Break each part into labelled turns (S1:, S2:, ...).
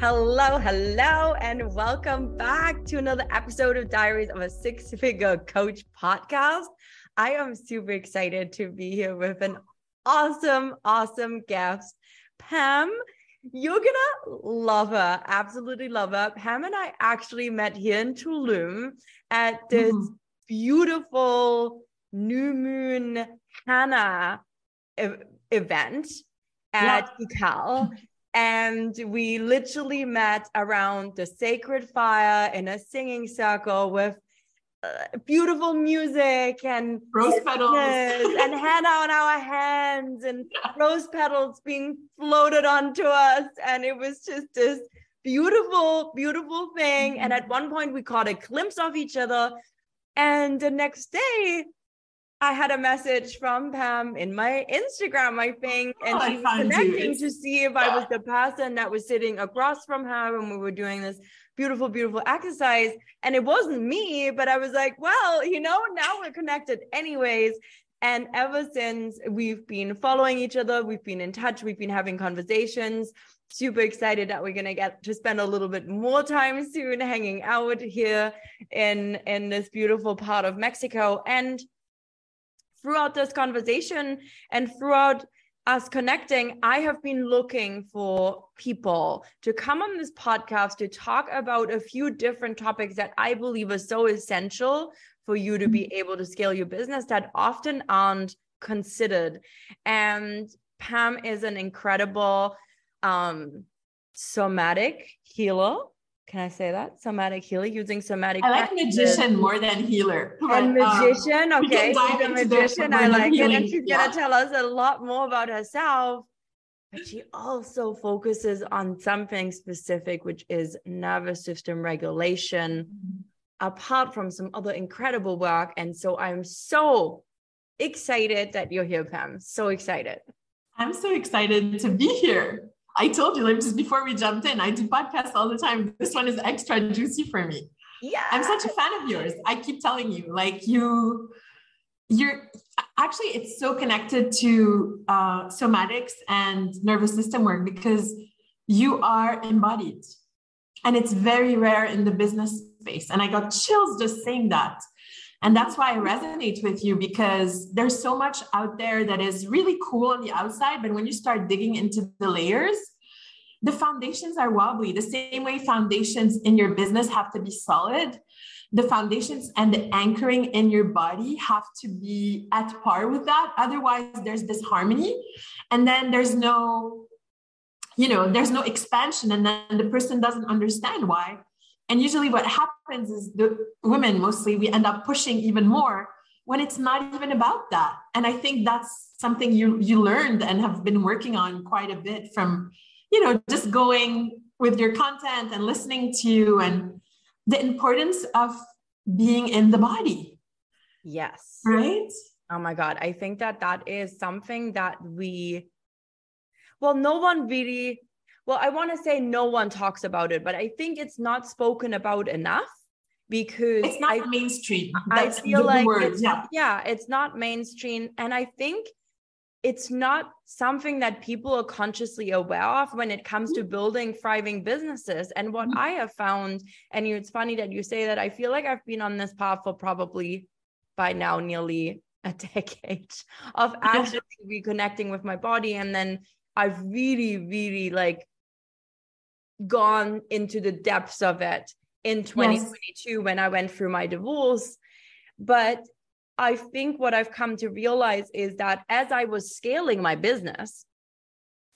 S1: Hello, hello, and welcome back to another episode of Diaries of a Six Figure Coach podcast. I am super excited to be here with an awesome, awesome guest. Pam, you're gonna love her, absolutely love her. Pam and I actually met here in Tulum at this mm. beautiful new moon henna e- event at yeah. And we literally met around the sacred fire in a singing circle with uh, beautiful music and
S2: rose petals
S1: and henna on our hands and yeah. rose petals being floated onto us and it was just this beautiful beautiful thing mm-hmm. and at one point we caught a glimpse of each other and the next day I had a message from Pam in my Instagram, I think, and oh, she was connecting you. to see if I was the person that was sitting across from her when we were doing this beautiful, beautiful exercise. And it wasn't me, but I was like, well, you know, now we're connected anyways. And ever since we've been following each other, we've been in touch, we've been having conversations. Super excited that we're gonna get to spend a little bit more time soon hanging out here in in this beautiful part of Mexico. And throughout this conversation and throughout us connecting, I have been looking for people to come on this podcast to talk about a few different topics that I believe are so essential for you to be able to scale your business that often aren't considered. And Pam is an incredible um, somatic healer can I say that? Somatic healer using somatic.
S2: I like practices. magician more than healer.
S1: But, and um, magician, um, okay. She's a magician. I like it. And she's yeah. gonna tell us a lot more about herself. But she also focuses on something specific, which is nervous system regulation, mm-hmm. apart from some other incredible work. And so I'm so excited that you're here, Pam. So excited.
S2: I'm so excited to be here. I told you, like just before we jumped in, I do podcasts all the time. This one is extra juicy for me.
S1: Yeah.
S2: I'm such a fan of yours. I keep telling you, like you, you're actually, it's so connected to uh, somatics and nervous system work because you are embodied. And it's very rare in the business space. And I got chills just saying that. And that's why I resonate with you because there's so much out there that is really cool on the outside. But when you start digging into the layers, the foundations are wobbly. The same way foundations in your business have to be solid, the foundations and the anchoring in your body have to be at par with that. Otherwise, there's disharmony. And then there's no, you know, there's no expansion. And then the person doesn't understand why. And usually, what happens is the women mostly, we end up pushing even more when it's not even about that. And I think that's something you you learned and have been working on quite a bit from, you know, just going with your content and listening to and the importance of being in the body.
S1: Yes.
S2: Right?
S1: Oh my God. I think that that is something that we, well, no one really well, I want to say no one talks about it, but I think it's not spoken about enough because
S2: it's not I, mainstream.
S1: That's I feel like it's, yeah. yeah, it's not mainstream. And I think it's not something that people are consciously aware of when it comes to mm-hmm. building thriving businesses. And what mm-hmm. I have found, and it's funny that you say that, I feel like I've been on this path for probably by now nearly a decade of actually reconnecting with my body. And then I've really, really like gone into the depths of it in 2022 yes. when I went through my divorce. But I think what I've come to realize is that as I was scaling my business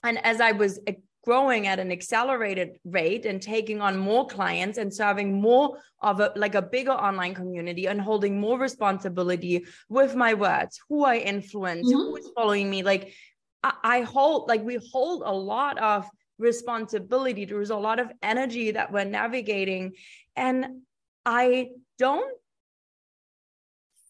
S1: and as I was growing at an accelerated rate and taking on more clients and serving more of a like a bigger online community and holding more responsibility with my words who i influence mm-hmm. who is following me like I, I hold like we hold a lot of responsibility there's a lot of energy that we're navigating and i don't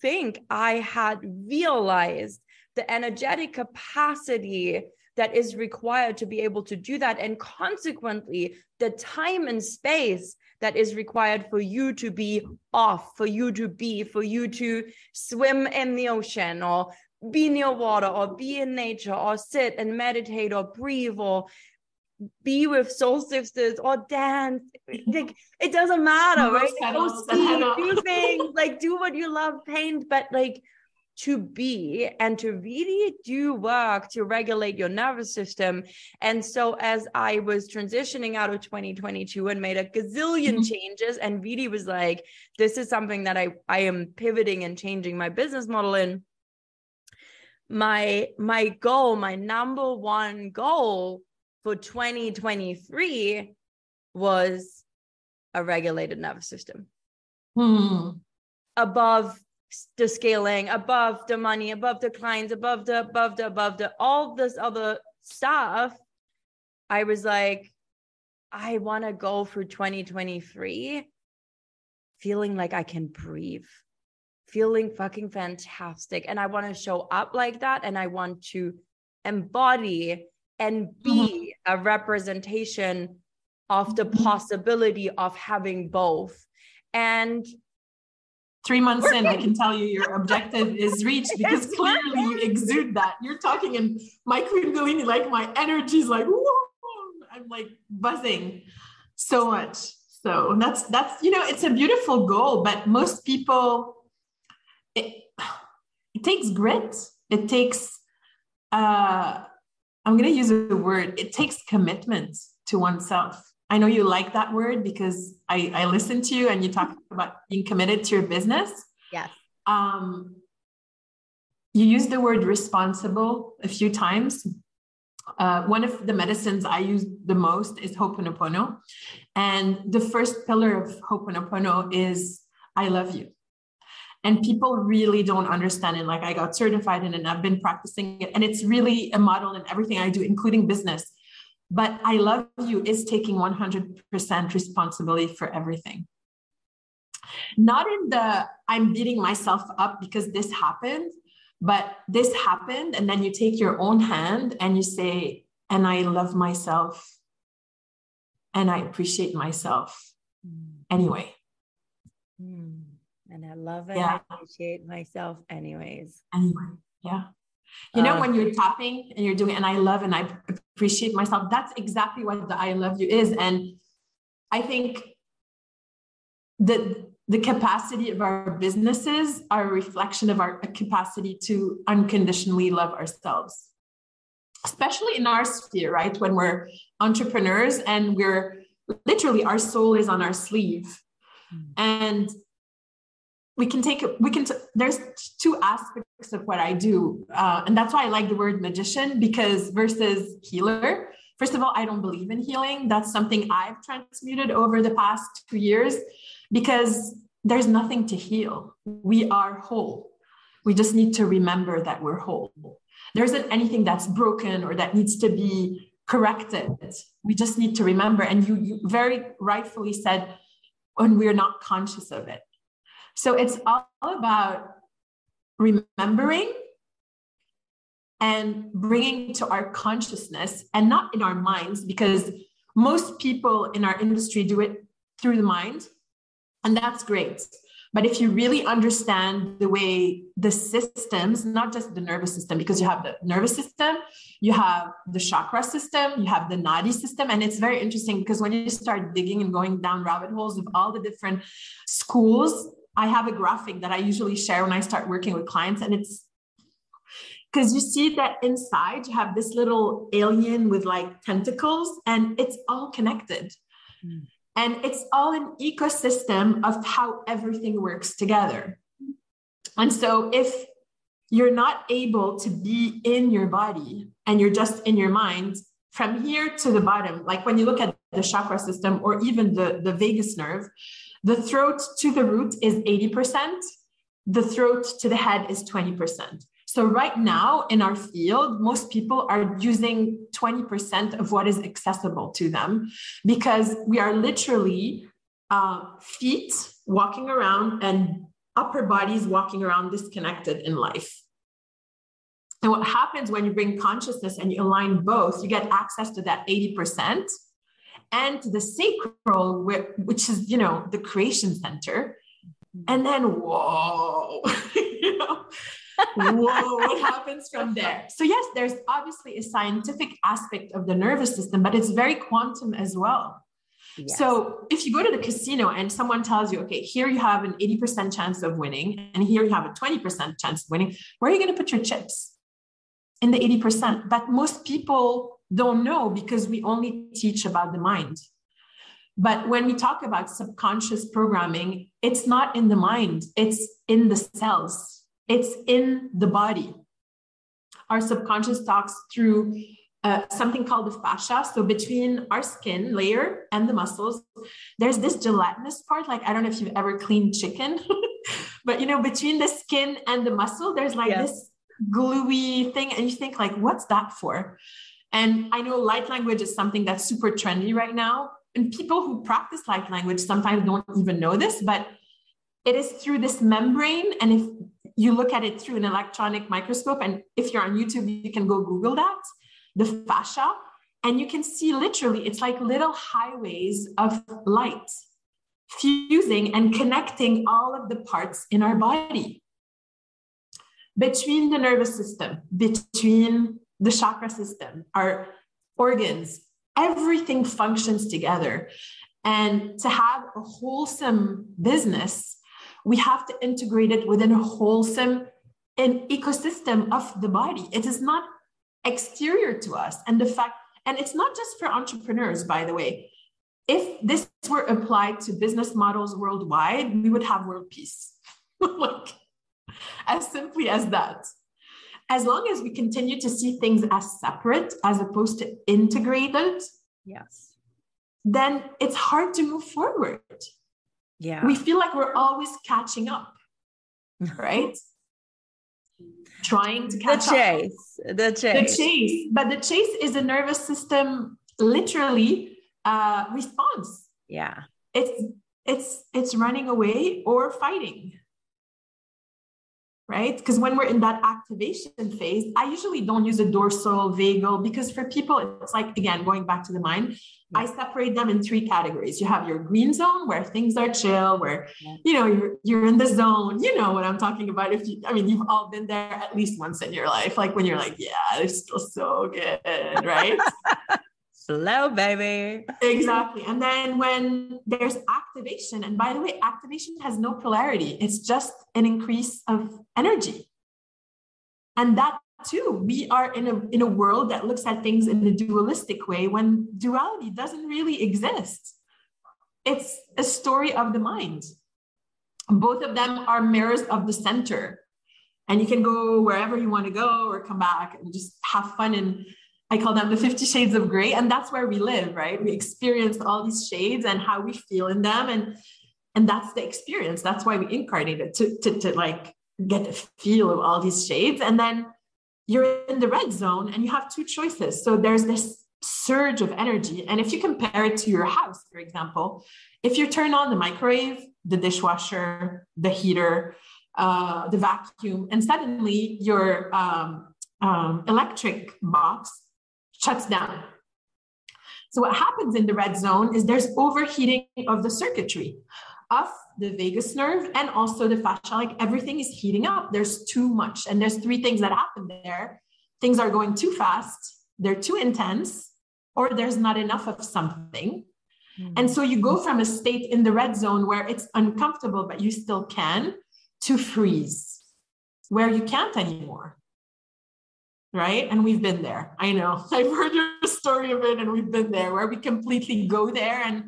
S1: think i had realized the energetic capacity that is required to be able to do that. And consequently, the time and space that is required for you to be off, for you to be, for you to swim in the ocean or be near water or be in nature or sit and meditate or breathe or be with soul sisters or dance. Like, it doesn't matter, right? Like, go ski, do things, like do what you love, paint, but like to be and to really do work to regulate your nervous system. And so, as I was transitioning out of 2022 and made a gazillion mm-hmm. changes, and really was like, this is something that I, I am pivoting and changing my business model in. My my goal, my number one goal for 2023 was a regulated nervous system.
S2: Hmm.
S1: Above the scaling, above the money, above the clients, above the, above the, above the, all this other stuff, I was like, I want to go for 2023 feeling like I can breathe, feeling fucking fantastic. And I want to show up like that. And I want to embody and be mm-hmm. A representation of the mm-hmm. possibility of having both. And
S2: three months in, I can tell you your objective is reached because clearly you exude that. You're talking and my Kundalini, like my energy is like, I'm like buzzing so much. So that's, that's, you know, it's a beautiful goal, but most people, it, it takes grit. It takes, uh, I'm going to use a word, it takes commitment to oneself I know you like that word because I, I listened to you and you talk about being committed to your business.
S1: Yes.
S2: Um, you use the word responsible a few times. Uh, one of the medicines I use the most is Ho'oponopono. And the first pillar of Ho'oponopono is I love you. And people really don't understand it. Like I got certified in it and I've been practicing it. And it's really a model in everything I do, including business but I love you is taking 100% responsibility for everything. Not in the I'm beating myself up because this happened, but this happened. And then you take your own hand and you say, and I love myself and I appreciate myself mm. anyway.
S1: Mm. And I love and yeah. I appreciate myself anyways.
S2: Anyway, yeah. You know, uh, when you're tapping and you're doing, and I love and I appreciate myself, that's exactly what the I love you is. And I think the the capacity of our businesses are a reflection of our capacity to unconditionally love ourselves, especially in our sphere, right? When we're entrepreneurs and we're literally our soul is on our sleeve. Mm. And we can take we can t- there's two aspects of what i do uh, and that's why i like the word magician because versus healer first of all i don't believe in healing. That's something i've transmuted over the past two years because there's nothing to heal. We are whole. We just need to remember that we're whole. There isn't anything that's broken or that needs to be corrected. We just need to remember and you, you very rightfully said when we're not conscious of it so it's all about remembering and bringing to our consciousness and not in our minds, because most people in our industry do it through the mind. And that's great. But if you really understand the way the systems, not just the nervous system, because you have the nervous system, you have the chakra system, you have the nadi system. And it's very interesting because when you start digging and going down rabbit holes of all the different schools I have a graphic that I usually share when I start working with clients, and it's because you see that inside you have this little alien with like tentacles, and it's all connected. Mm. And it's all an ecosystem of how everything works together. And so if you're not able to be in your body and you're just in your mind, from here to the bottom, like when you look at the chakra system or even the, the vagus nerve, the throat to the root is 80%, the throat to the head is 20%. So, right now in our field, most people are using 20% of what is accessible to them because we are literally uh, feet walking around and upper bodies walking around disconnected in life. And what happens when you bring consciousness and you align both, you get access to that 80% and to the sacral, which is, you know, the creation center. Mm-hmm. And then, whoa, you know, whoa, what happens from there? So, yes, there's obviously a scientific aspect of the nervous system, but it's very quantum as well. Yes. So if you go to the casino and someone tells you, okay, here you have an 80% chance of winning, and here you have a 20% chance of winning, where are you going to put your chips? in the 80%. But most people don't know because we only teach about the mind. But when we talk about subconscious programming, it's not in the mind, it's in the cells, it's in the body. Our subconscious talks through uh, something called the fascia. So between our skin layer and the muscles, there's this gelatinous part. Like I don't know if you've ever cleaned chicken, but you know, between the skin and the muscle, there's like yes. this gluey thing and you think like what's that for and i know light language is something that's super trendy right now. And people who practice light language sometimes don't even know this but it is through this membrane. And if you look at it through an electronic microscope and if you're on youtube you can go google that the fascia. And you can see literally it's like little highways of light fusing and connecting all of the parts in our body. Between the nervous system, between the chakra system, our organs, everything functions together. And to have a wholesome business, we have to integrate it within a wholesome an ecosystem of the body. It is not exterior to us. And the fact, and it's not just for entrepreneurs, by the way. If this were applied to business models worldwide, we would have world peace. like as simply as that. As long as we continue to see things as separate as opposed to integrated,
S1: yes,
S2: then it's hard to move forward.
S1: Yeah.
S2: We feel like we're always catching up, right? Trying to catch
S1: the chase,
S2: up.
S1: the chase,
S2: the chase. But the chase is a nervous system literally uh, response.
S1: Yeah,
S2: it's it's it's running away or fighting right? Because when we're in that activation phase, I usually don't use a dorsal vagal because for people, it's like, again, going back to the mind, yeah. I separate them in three categories. You have your green zone where things are chill, where, yeah. you know, you're, you're in the zone, you know what I'm talking about. If you, I mean, you've all been there at least once in your life, like when you're like, yeah, it's still so good, right?
S1: Slow, baby.
S2: Exactly. And then when there's activation, and by the way, activation has no polarity, it's just an increase of energy. And that too, we are in a, in a world that looks at things in a dualistic way when duality doesn't really exist. It's a story of the mind. Both of them are mirrors of the center. And you can go wherever you want to go or come back and just have fun and I call them the 50 shades of gray. And that's where we live, right? We experience all these shades and how we feel in them. And and that's the experience. That's why we incarnated to, to, to like get the feel of all these shades. And then you're in the red zone and you have two choices. So there's this surge of energy. And if you compare it to your house, for example, if you turn on the microwave, the dishwasher, the heater, uh, the vacuum, and suddenly your um, um, electric box shuts down. So what happens in the red zone is there's overheating of the circuitry of the vagus nerve and also the fascia. Like everything is heating up. There's too much. And there's three things that happen there. Things are going too fast, they're too intense, or there's not enough of something. Mm-hmm. And so you go from a state in the red zone where it's uncomfortable, but you still can, to freeze, where you can't anymore right? And we've been there. I know. I've heard your story of it, and we've been there where we completely go there. And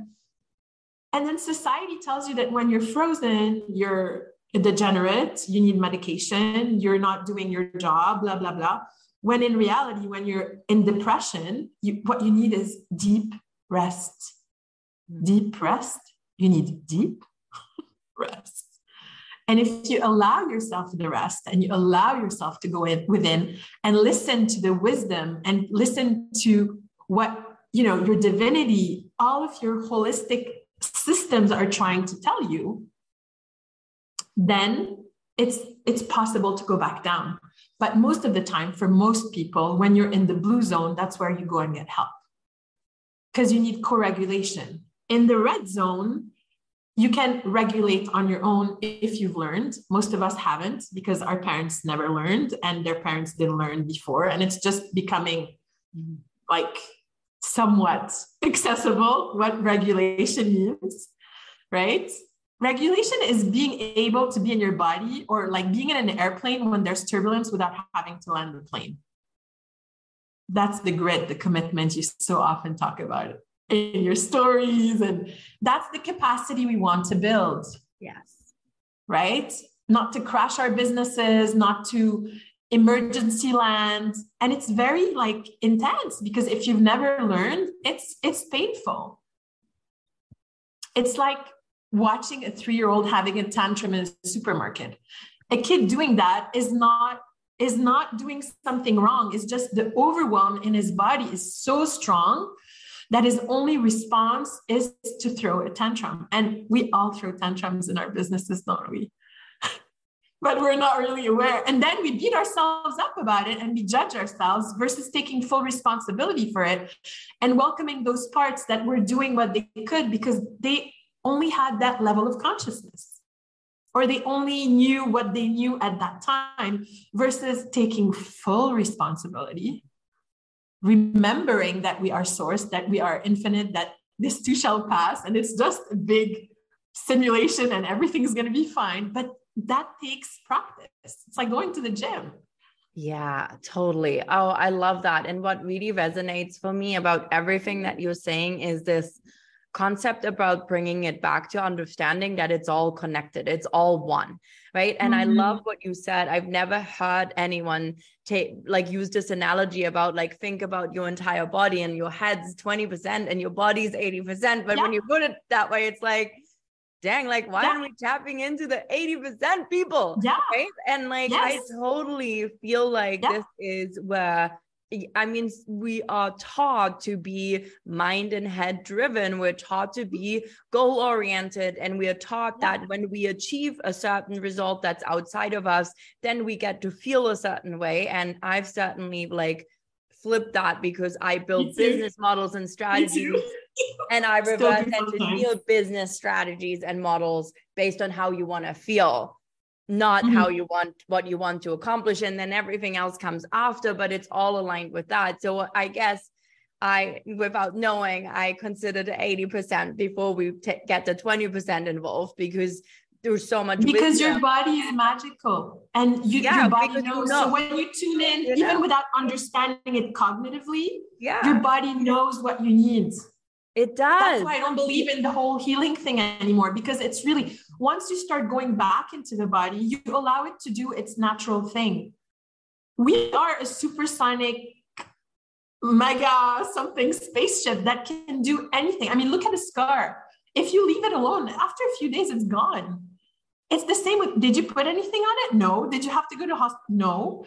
S2: and then society tells you that when you're frozen, you're degenerate, you need medication, you're not doing your job, blah, blah, blah. When in reality, when you're in depression, you, what you need is deep rest. Hmm. Deep rest. You need deep rest. And if you allow yourself the rest and you allow yourself to go in within and listen to the wisdom and listen to what you know your divinity, all of your holistic systems are trying to tell you, then it's it's possible to go back down. But most of the time, for most people, when you're in the blue zone, that's where you go and get help because you need co-regulation. In the red zone, you can regulate on your own if you've learned. Most of us haven't because our parents never learned and their parents didn't learn before. And it's just becoming like somewhat accessible what regulation means, right? Regulation is being able to be in your body or like being in an airplane when there's turbulence without having to land the plane. That's the grit, the commitment you so often talk about in your stories. And that's the capacity we want to build.
S1: Yes.
S2: Right? Not to crash our businesses, not to emergency land. And it's very like intense because if you've never learned, it's it's painful. It's like watching a three-year-old having a tantrum in a supermarket. A kid doing that is not is not doing something wrong. It's just the overwhelm in his body is so strong that his only response is to throw a tantrum. And we all throw tantrums in our businesses, don't we? but we're not really aware. And then we beat ourselves up about it and we judge ourselves versus taking full responsibility for it and welcoming those parts that were doing what they could because they only had that level of consciousness or they only knew what they knew at that time versus taking full responsibility remembering that we are source, that we are infinite, that this too shall pass, and it's just a big simulation and everything's going to be fine. But that takes practice. It's like going to the gym.
S1: Yeah, totally. Oh, I love that. And what really resonates for me about everything that you're saying is this concept about bringing it back to understanding that it's all connected, it's all one, right? And mm-hmm. I love what you said. I've never heard anyone take like use this analogy about like think about your entire body and your head's 20% and your body's 80%. But yeah. when you put it that way, it's like, dang, like why yeah. aren't we tapping into the 80% people?
S2: Yeah.
S1: Right. And like yes. I totally feel like yeah. this is where I mean, we are taught to be mind and head driven. We're taught to be goal oriented. And we are taught that when we achieve a certain result that's outside of us, then we get to feel a certain way. And I've certainly like flipped that because I build business models and strategies. and I reverse engineer business strategies and models based on how you want to feel not mm-hmm. how you want what you want to accomplish and then everything else comes after but it's all aligned with that so i guess i without knowing i consider the 80% before we t- get the 20% involved because there's so much
S2: because wisdom. your body is magical and you, yeah, your body knows so when you tune in you even know? without understanding it cognitively
S1: yeah
S2: your body knows what you need
S1: it does.
S2: That's why I don't believe in the whole healing thing anymore because it's really once you start going back into the body, you allow it to do its natural thing. We are a supersonic mega something spaceship that can do anything. I mean, look at a scar. If you leave it alone, after a few days, it's gone. It's the same with did you put anything on it? No. Did you have to go to hospital? No.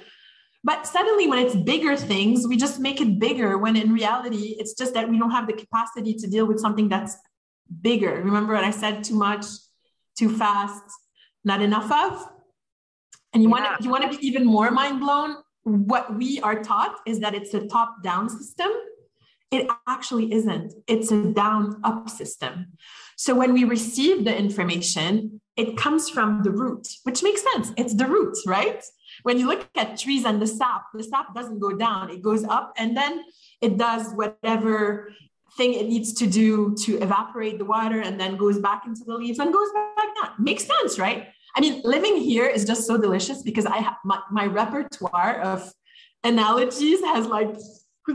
S2: But suddenly, when it's bigger things, we just make it bigger when in reality, it's just that we don't have the capacity to deal with something that's bigger. Remember what I said too much, too fast, not enough of? And you yeah. want to you want to be even more mind blown? What we are taught is that it's a top down system. It actually isn't. It's a down up system. So when we receive the information, it comes from the root, which makes sense. It's the root, right? When you look at trees and the sap, the sap doesn't go down, it goes up and then it does whatever thing it needs to do to evaporate the water and then goes back into the leaves and goes back down. Makes sense, right? I mean, living here is just so delicious because I have my, my repertoire of analogies has like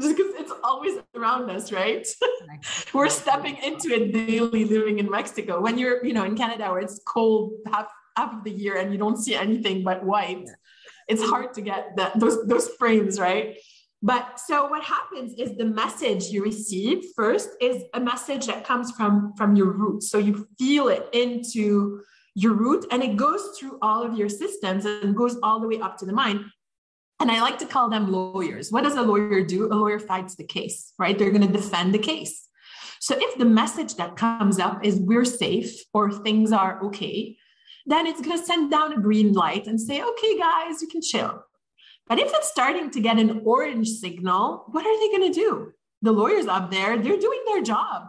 S2: just because it's always around us, right? We're stepping into it daily living in Mexico. When you're, you know, in Canada where it's cold half half of the year and you don't see anything but white, it's hard to get that those those frames right. But so what happens is the message you receive first is a message that comes from from your root. So you feel it into your root and it goes through all of your systems and goes all the way up to the mind. And I like to call them lawyers. What does a lawyer do? A lawyer fights the case, right? They're going to defend the case. So if the message that comes up is we're safe or things are okay, then it's going to send down a green light and say, okay, guys, you can chill. But if it's starting to get an orange signal, what are they going to do? The lawyers up there, they're doing their job.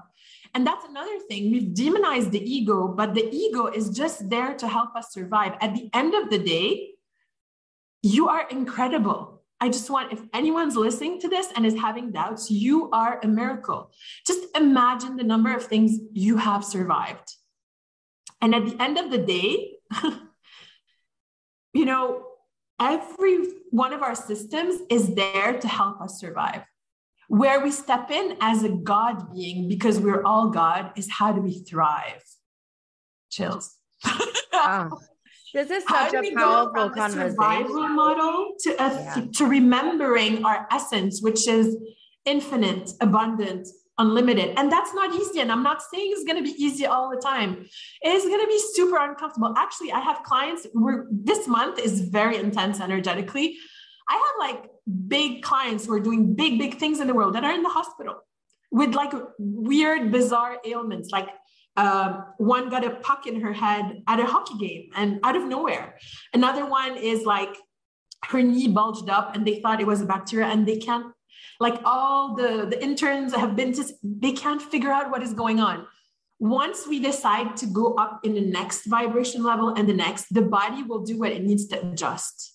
S2: And that's another thing. We've demonized the ego, but the ego is just there to help us survive. At the end of the day, you are incredible. I just want, if anyone's listening to this and is having doubts, you are a miracle. Just imagine the number of things you have survived. And at the end of the day, you know, every one of our systems is there to help us survive. Where we step in as a God being, because we're all God, is how do we thrive? Chills.
S1: Ah. This is such a powerful conversation. Survival
S2: model to, uh, yeah. to remembering our essence, which is infinite, abundant, unlimited. And that's not easy. And I'm not saying it's going to be easy all the time. It's going to be super uncomfortable. Actually, I have clients where this month is very intense energetically. I have like big clients who are doing big, big things in the world that are in the hospital with like weird, bizarre ailments, like um, one got a puck in her head at a hockey game and out of nowhere. Another one is like her knee bulged up and they thought it was a bacteria and they can't, like all the, the interns have been to, they can't figure out what is going on. Once we decide to go up in the next vibration level and the next, the body will do what it needs to adjust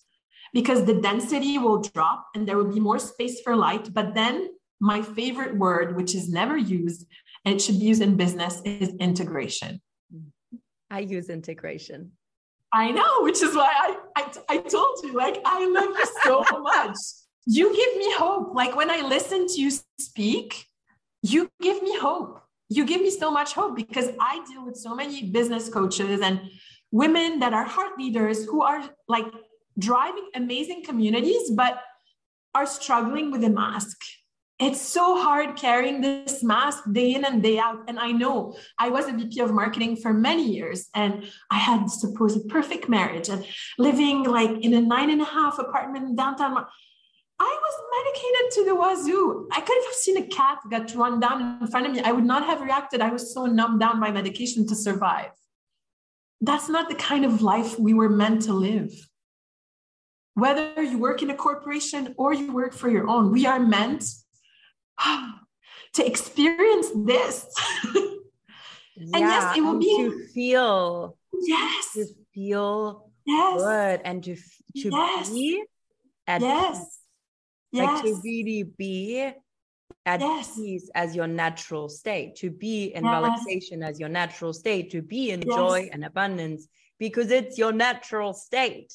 S2: because the density will drop and there will be more space for light. But then my favorite word, which is never used, and it should be used in business is integration.
S1: I use integration.
S2: I know, which is why I, I, I told you, like, I love you so much. You give me hope. Like when I listen to you speak, you give me hope. You give me so much hope because I deal with so many business coaches and women that are heart leaders who are like driving amazing communities, but are struggling with a mask it's so hard carrying this mask day in and day out. And I know I was a VP of marketing for many years and I had supposed perfect marriage and living like in a nine and a half apartment in downtown. I was medicated to the wazoo. I could have seen a cat get run down in front of me. I would not have reacted. I was so numbed down by medication to survive. That's not the kind of life we were meant to live. Whether you work in a corporation or you work for your own, we are meant to experience this.
S1: and yeah, yes, it will be to feel.
S2: Yes.
S1: To feel yes. good and to to yes. be at
S2: yes.
S1: Peace. Like to really be at yes. peace as your natural state, to be in yes. relaxation as your natural state, to be in yes. joy and abundance because it's your natural state.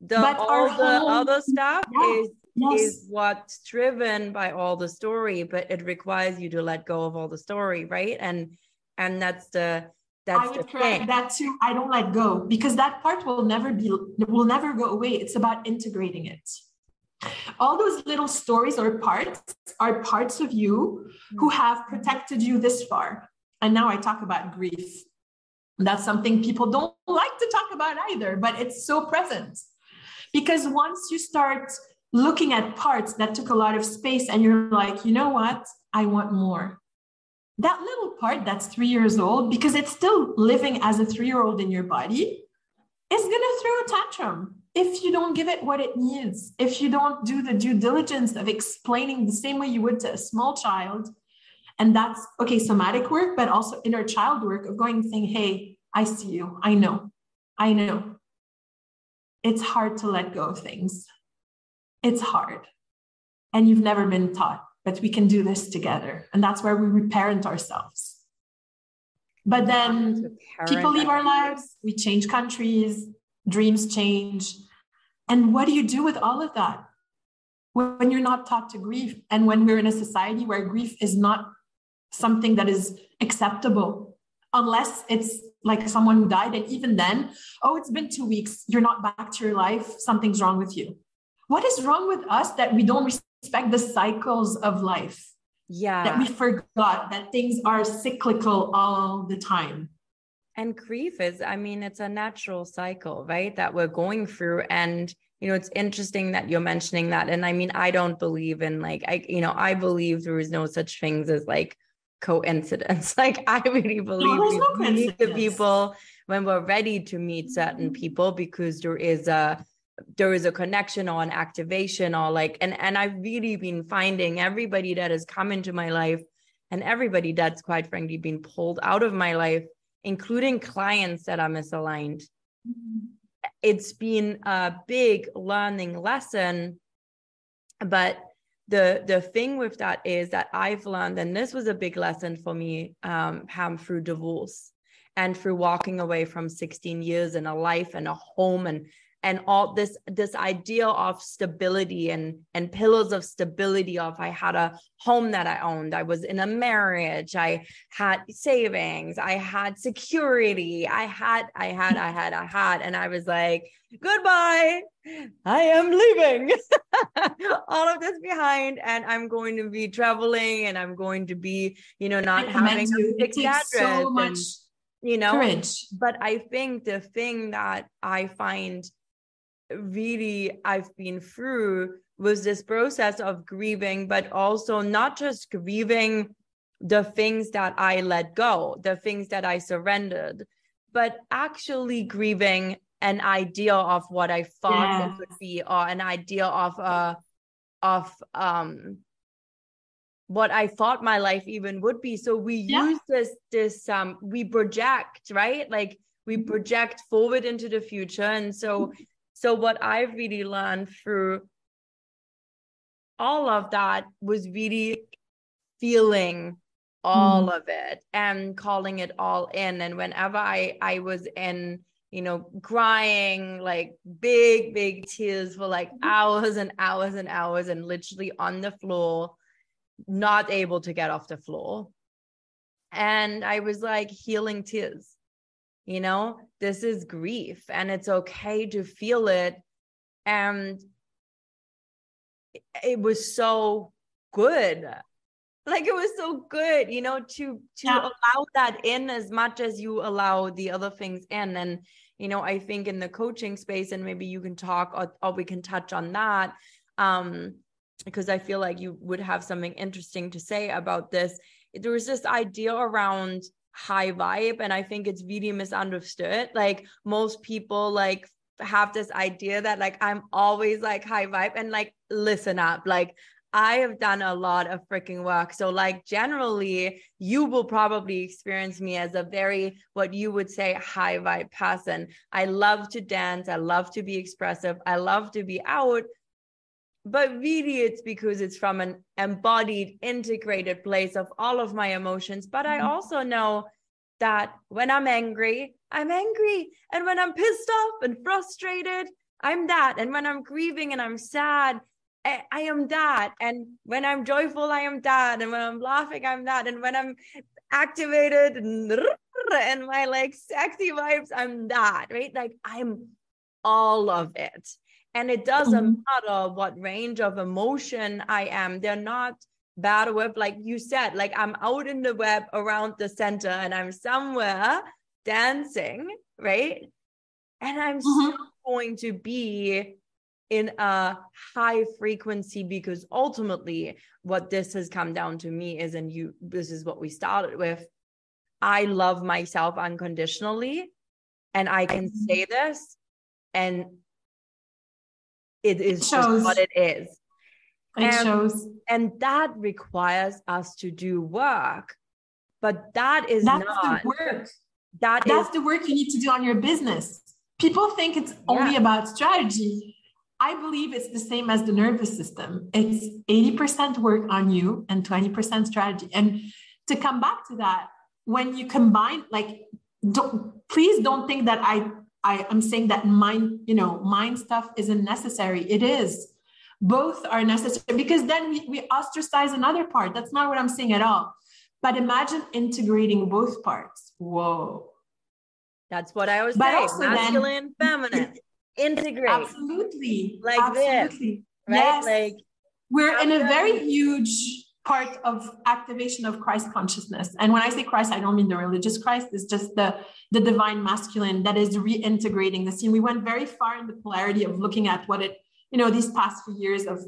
S1: The but all the whole, other stuff is yes. is what's driven by all the story but it requires you to let go of all the story right and and that's the that's
S2: I would correct that too. I don't let go because that part will never be will never go away. It's about integrating it. All those little stories or parts are parts of you who mm. have protected you this far. And now I talk about grief. That's something people don't like to talk about either, but it's so present. Because once you start looking at parts that took a lot of space and you're like, you know what? I want more. That little part that's three years old, because it's still living as a three year old in your body, is going to throw a tantrum if you don't give it what it needs, if you don't do the due diligence of explaining the same way you would to a small child. And that's okay, somatic work, but also inner child work of going, and saying, hey, I see you. I know. I know. It's hard to let go of things it's hard and you've never been taught but we can do this together and that's where we reparent ourselves but then people leave our lives we change countries dreams change and what do you do with all of that when you're not taught to grieve and when we're in a society where grief is not something that is acceptable unless it's like someone who died. And even then, oh, it's been two weeks, you're not back to your life, something's wrong with you. What is wrong with us that we don't respect the cycles of life?
S1: Yeah.
S2: That we forgot that things are cyclical all the time.
S1: And grief is, I mean, it's a natural cycle, right? That we're going through. And, you know, it's interesting that you're mentioning that. And I mean, I don't believe in like, I, you know, I believe there is no such things as like coincidence. Like I really believe no, we no meet the people when we're ready to meet certain mm-hmm. people because there is a there is a connection or an activation or like and and I've really been finding everybody that has come into my life and everybody that's quite frankly been pulled out of my life, including clients that are misaligned. Mm-hmm. It's been a big learning lesson, but the the thing with that is that I've learned, and this was a big lesson for me, um, Pam, through divorce and through walking away from 16 years and a life and a home and and all this this idea of stability and and pillars of stability of i had a home that i owned. I was in a marriage. I had savings. I had security. I had i had i had i had. And i was like goodbye. I am leaving. All of this behind and i'm going to be traveling and i'm going to be you know not having a fixed address so much and, you know courage. but i think the thing that i find really I've been through was this process of grieving, but also not just grieving the things that I let go, the things that I surrendered, but actually grieving an idea of what I thought yeah. it would be, or an idea of uh of um what I thought my life even would be. So we yeah. use this this um we project, right? Like we mm-hmm. project forward into the future. And so so, what I've really learned through all of that was really feeling all mm. of it and calling it all in. And whenever I I was in, you know, crying like big, big tears for like mm-hmm. hours and hours and hours and literally on the floor, not able to get off the floor. And I was like healing tears you know this is grief and it's okay to feel it. And it was so good. Like it was so good you know to to yeah. allow that in as much as you allow the other things in. And you know i think in the coaching space and maybe you can talk or, or we can touch on that um because i feel like you would have something interesting to say about this. There was this idea around high vibe and i think it's really misunderstood like most people like have this idea that like i'm always like high vibe and like listen up like I have done a lot of freaking work. So, like, generally, you will probably experience me as a very, what you would say, high vibe person. I love to dance. I love to be expressive. I love to be out but really it's because it's from an embodied integrated place of all of my emotions. But i mm-hmm. also know that when i'm angry i'm angry. And when i'm pissed off and frustrated i'm that. And when i'm grieving and i'm sad I, I am that. And when i'm joyful i am that. And when i'm laughing i'm that. And when i'm activated and, and my like sexy vibes i'm that right? Like i'm all of it and it doesn't mm-hmm. matter what range of emotion I am. They're not bad with, like you said, like I'm out in the web around the center and I'm somewhere dancing, right? And I'm mm-hmm. still going to be in a high frequency because ultimately what this has come down to me is and you this is what we started with i love myself unconditionally and i can mm-hmm. say this and it is just what it is.
S2: It and, shows.
S1: And that requires us to do work. But that is
S2: That's
S1: not
S2: the work. That That's is, the work you need to do on your business. People think it's only yeah. about strategy. I believe it's the same as the nervous system. It's 80% work on you and 20% strategy. And to come back to that, when you combine, like, don't please don't think that I I, am saying that mind, you know, mind stuff isn't necessary. It is. Both are necessary because then we, we ostracize another part. That's not what I'm saying at all. But imagine integrating both parts. whoa.
S1: That's what I always say. Masculine, then, feminine, integrate.
S2: Absolutely.
S1: Like absolutely.
S2: this. Right? Yes. Like we're in a very huge part of activation of Christ consciousness. And when I say Christ, I don't mean the religious Christ, it's just the, the divine masculine that is reintegrating the scene. We went very far in the polarity of looking at what it, you know, these past few years of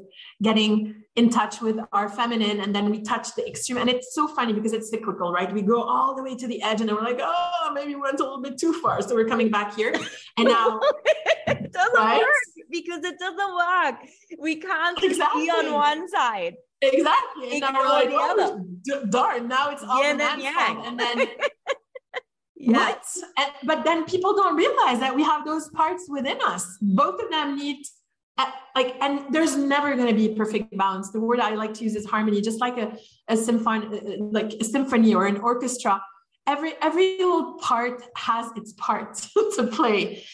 S2: getting in touch with our feminine and then we touch the extreme. And it's so funny because it's cyclical, right? We go all the way to the edge and then we're like, oh, maybe we went a little bit too far. So we're coming back here. And now
S1: it doesn't right? work because it doesn't work. We can't exactly. be on one side
S2: Exactly. And now we're like, oh, d- darn, now it's all yeah, then, yeah. And then what? And, but then people don't realize that we have those parts within us. Both of them need like and there's never going to be perfect balance. The word i like to use is harmony just like a, a symphony uh, like a symphony or an orchestra. Every every little part has its part to play.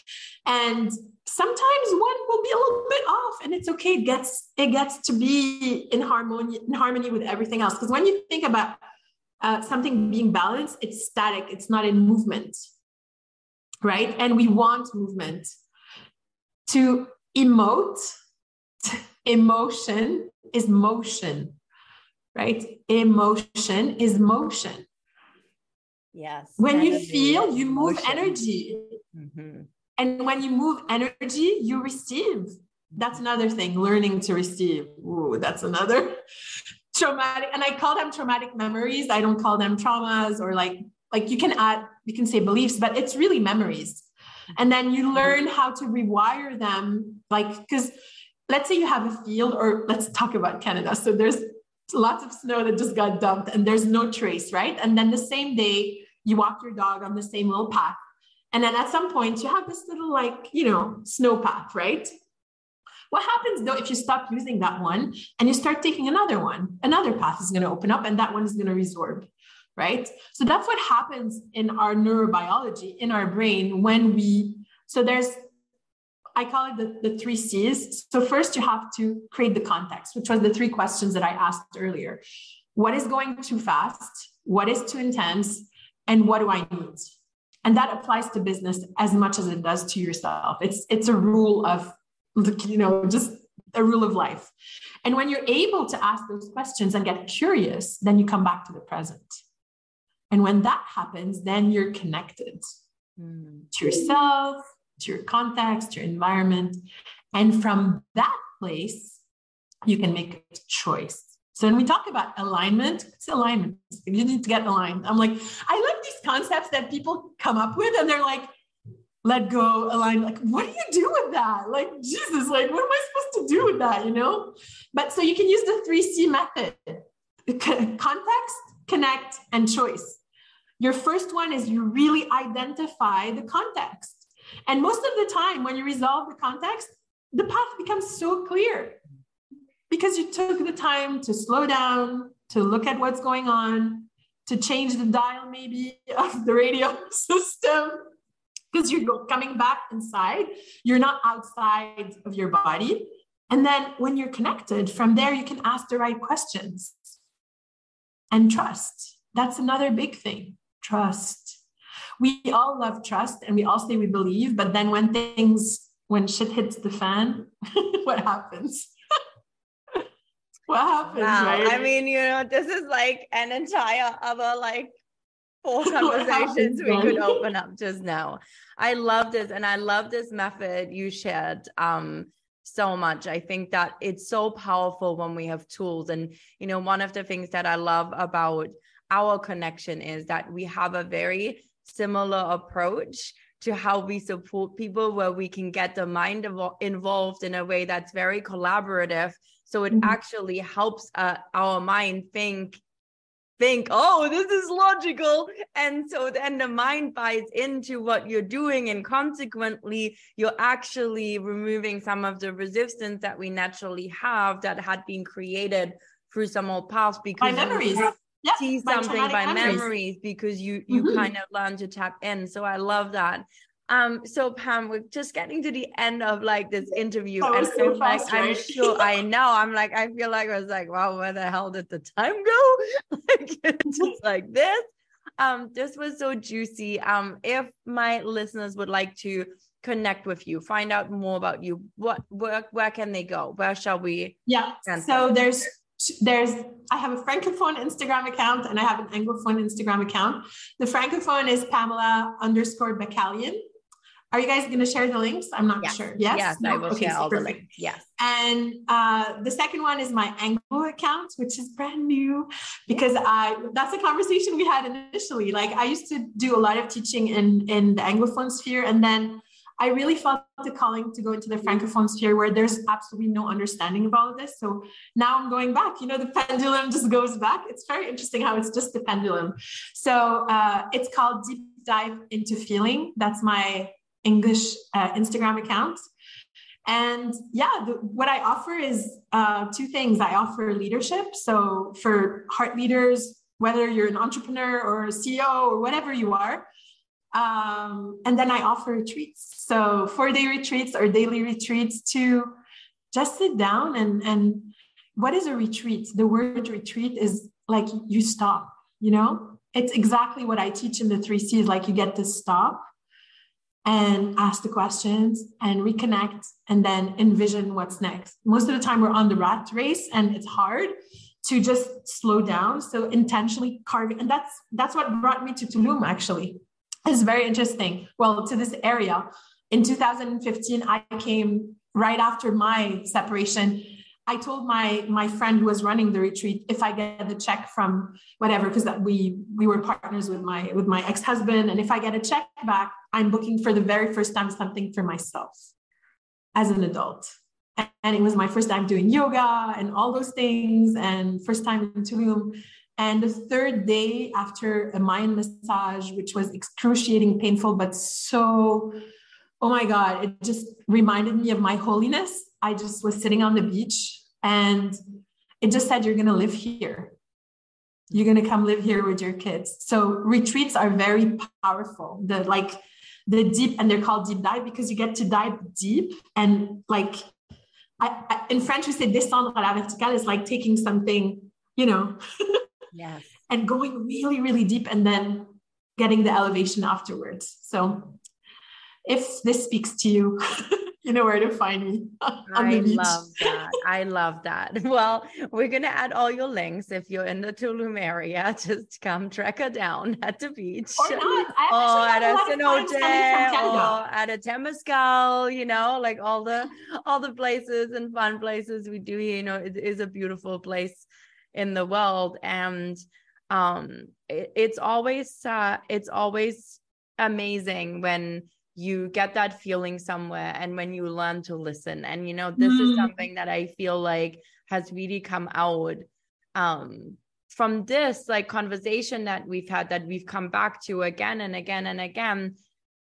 S2: And sometimes one will be a little bit off and it's okay. It gets it gets to be in harmony in harmony with everything else. Because when you think about uh, something being balanced it's static. It's not in movement right? And we want movement to emote emotion is motion right emotion is motion
S1: yes
S2: when you feel you move motion. energy mm-hmm. And when you move energy, you receive. That's another thing, learning to receive. Ooh, that's another traumatic. And I call them traumatic memories. I don't call them traumas or like, like you can add, you can say beliefs, but it's really memories. And then you learn how to rewire them. Like, because let's say you have a field, or let's talk about Canada. So there's lots of snow that just got dumped and there's no trace, right? And then the same day, you walk your dog on the same little path and then at some point, you have this little, like, you know, snow path, right? What happens though if you stop using that one and you start taking another one? Another path is going to open up and that one is going to resorb, right? So that's what happens in our neurobiology, in our brain when we, so there's, I call it the, the three C's. So first you have to create the context, which was the three questions that I asked earlier. What is going too fast? What is too intense? And what do I need? and that applies to business as much as it does to yourself it's it's a rule of you know just a rule of life and when you're able to ask those questions and get curious then you come back to the present and when that happens then you're connected mm. to yourself to your context your environment and from that place you can make a choice so when we talk about alignment, it's alignment. You need to get aligned. I'm like, I like these concepts that people come up with and they're like, let go, align. Like, what do you do with that? Like, Jesus, like, what am I supposed to do with that? You know? But so you can use the 3C method context, connect, and choice. Your first one is you really identify the context. And most of the time, when you resolve the context, the path becomes so clear because you took the time to slow down, to look at what's going on, to change the dial maybe of the radio system. Because you're coming back inside, you're not outside of your body. And then when you're connected, from there, you can ask the right questions and trust. That's another big thing trust. We all love trust and we all say we believe, but then when things, when shit hits the fan, what happens? what happens wow. right
S1: i mean you know this is like an entire other like four conversations we could open up just now i love this and i love this method you shared um so much i think that it's so powerful when we have tools and you know one of the things that i love about our connection is that we have a very similar approach to how we support people where we can get the mind involved in a way that's very collaborative so it mm-hmm. actually helps uh, our mind think think oh this is logical and so then the mind buys into what you're doing and consequently you're actually removing some of the resistance that we naturally have that had been created through some old past because
S2: by memories
S1: yeah, see something by memories. memories. because you you mm-hmm. kind of learn to tap in so i love that um, so Pam, we're just getting to the end of like this interview, and so like? I'm sure I know. I'm like, I feel like I was like, wow, where the hell did the time go? like just like this. um, this was so juicy. Um, if my listeners would like to connect with you, find out more about you, what where where can they go? Where shall we?
S2: Yeah. So there's there's I have a francophone Instagram account and I have an anglophone Instagram account. The francophone is Pamela underscore Bakalian. Are you guys going to share the links? I'm not yes. sure. Yes,
S1: yes, no? I will okay, share all perfect. the links. Yes.
S2: And uh, the second one is my Anglo account, which is brand new because I that's a conversation we had initially. Like I used to do a lot of teaching in in the Anglophone sphere, and then I really felt the calling to go into the francophone sphere where there's absolutely no understanding of all of this. So now I'm going back. You know, the pendulum just goes back. It's very interesting how it's just the pendulum. So uh, it's called Deep Dive into Feeling. That's my English uh, Instagram account. And yeah, the, what I offer is uh, two things. I offer leadership. So for heart leaders, whether you're an entrepreneur or a CEO or whatever you are, um, and then I offer retreats. So four day retreats or daily retreats to just sit down and and what is a retreat? The word retreat is like you stop. You know, it's exactly what I teach in the three C's. Like you get to stop and ask the questions and reconnect and then envision what's next. Most of the time, we're on the rat race and it's hard to just slow down. So intentionally carving, and that's that's what brought me to Tulum actually. It's very interesting. Well, to this area. In 2015, I came right after my separation I told my my friend who was running the retreat if I get the check from whatever because we we were partners with my with my ex husband and if I get a check back I'm booking for the very first time something for myself as an adult and it was my first time doing yoga and all those things and first time in Tulum and the third day after a Mayan massage which was excruciating painful but so oh my god it just reminded me of my holiness I just was sitting on the beach and it just said, You're going to live here. You're going to come live here with your kids. So retreats are very powerful. The like, the deep, and they're called deep dive because you get to dive deep and like, I, in French, we say descendre à la verticale is like taking something, you know,
S1: yes,
S2: and going really, really deep and then getting the elevation afterwards. So if this speaks to you, you know where to find me.
S1: I love that. I love that. Well, we're gonna add all your links if you're in the Tulum area. Just come track her down at the beach,
S2: or not, or
S1: at a cenote, or at a temescal. You know, like all the all the places and fun places we do. Here, you know, it is a beautiful place in the world, and um, it, it's always uh, it's always amazing when you get that feeling somewhere and when you learn to listen. And you know this mm. is something that i feel like has really come out um from this like conversation that we've had that we've come back to again and again and again.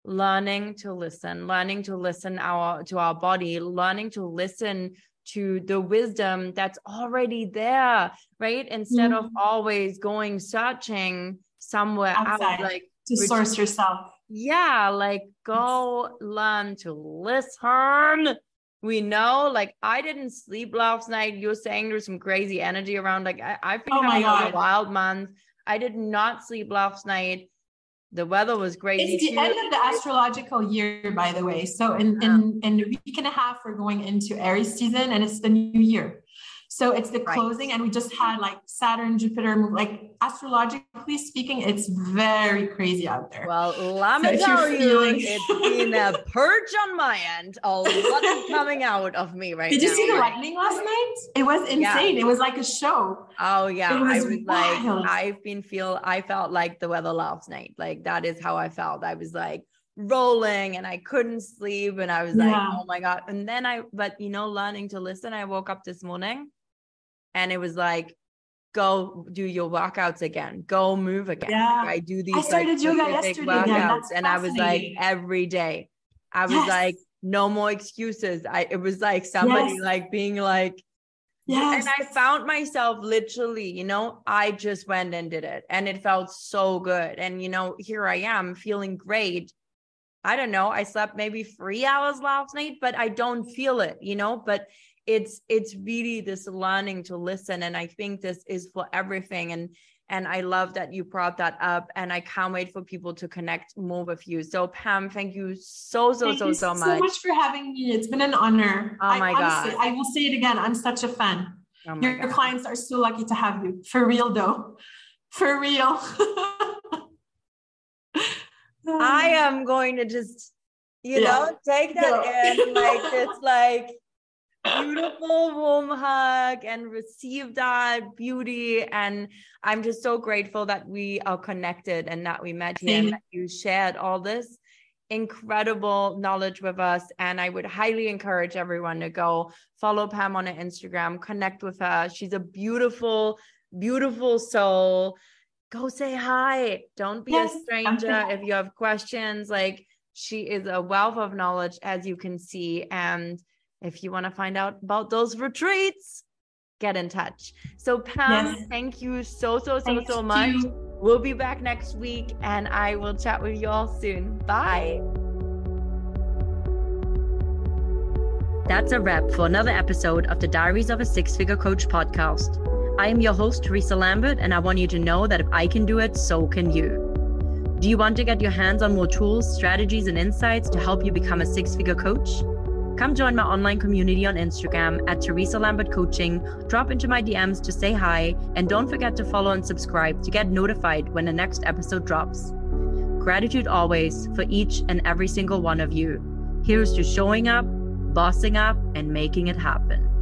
S1: Learning to listen learning to listen our to our body learning to listen to the wisdom that's already there right instead mm. of always going searching somewhere Outside. out like
S2: to source yourself
S1: yeah, like go learn to listen. We know, like I didn't sleep last night. You're saying there's some crazy energy around. Like I, have been oh having a wild month. I did not sleep last night. The weather was great.
S2: It's the too. end of the astrological year, by the way. So in, in in a week and a half, we're going into Aries season, and it's the new year. So it's the right. closing, and we just had like Saturn, Jupiter, like astrologically speaking, it's very crazy out there.
S1: Well, let me so tell you, feeling... it's been a purge on my end. A lot is coming out of me right
S2: Did
S1: now.
S2: you see the lightning last night? It was insane. Yeah. It was like a show.
S1: Oh yeah, was I was wild. like, I've been feel. I felt like the weather last night. Like that is how I felt. I was like rolling and I couldn't sleep and I was like, oh my God. And then I, but you know, learning to listen, I woke up this morning and it was like go do your workouts again go move again
S2: yeah.
S1: i do these
S2: i started
S1: like,
S2: yoga yesterday
S1: workouts and i was like every day i was yes. like no more excuses i it was like somebody yes. like being like
S2: Yes.
S1: And I found myself literally, you know, I just went and did it and it felt so good. And, you know, here I am feeling great. I don't know. I slept maybe three hours last night, but I don't feel it, you know, but it's it's really this learning to listen and i think this is for everything and And I love that you brought that up. And I can't wait for people to connect more with you. So, Pam, thank you so, so,
S2: thank
S1: so, so much. so
S2: much for having me. It's been an honor.
S1: Oh my I, honestly,
S2: I will say it again. I'm such a fan. Oh your, your clients are so lucky to have you. For real, though. For real.
S1: I am going to just, you yeah. know, take that no. in like this, like beautiful warm hug and receive that beauty. And I'm just so grateful that we are connected and that we met here and that you shared all this incredible knowledge with us. And I would highly encourage everyone to go follow Pam on her Instagram, connect with her. She's a beautiful, beautiful soul. Go say hi. Don't be yes, a stranger if you have questions. Like she is a wealth of knowledge, as you can see. And if you want to find out about those retreats, get in touch. So, Pam, yes. thank you so, so, so, Thanks so much. You. We'll be back next week and I will chat with you all soon. Bye. That's a wrap for another episode of the Diaries of a Six Figure Coach podcast. I am your host, Teresa Lambert, and I want you to know that if I can do it, so can you. Do you want to get your hands on more tools, strategies, and insights to help you become a six figure coach? Come join my online community on Instagram at Teresa Lambert Coaching, drop into my DMs to say hi, and don't forget to follow and subscribe to get notified when the next episode drops. Gratitude always for each and every single one of you. Here's to showing up, bossing up, and making it happen.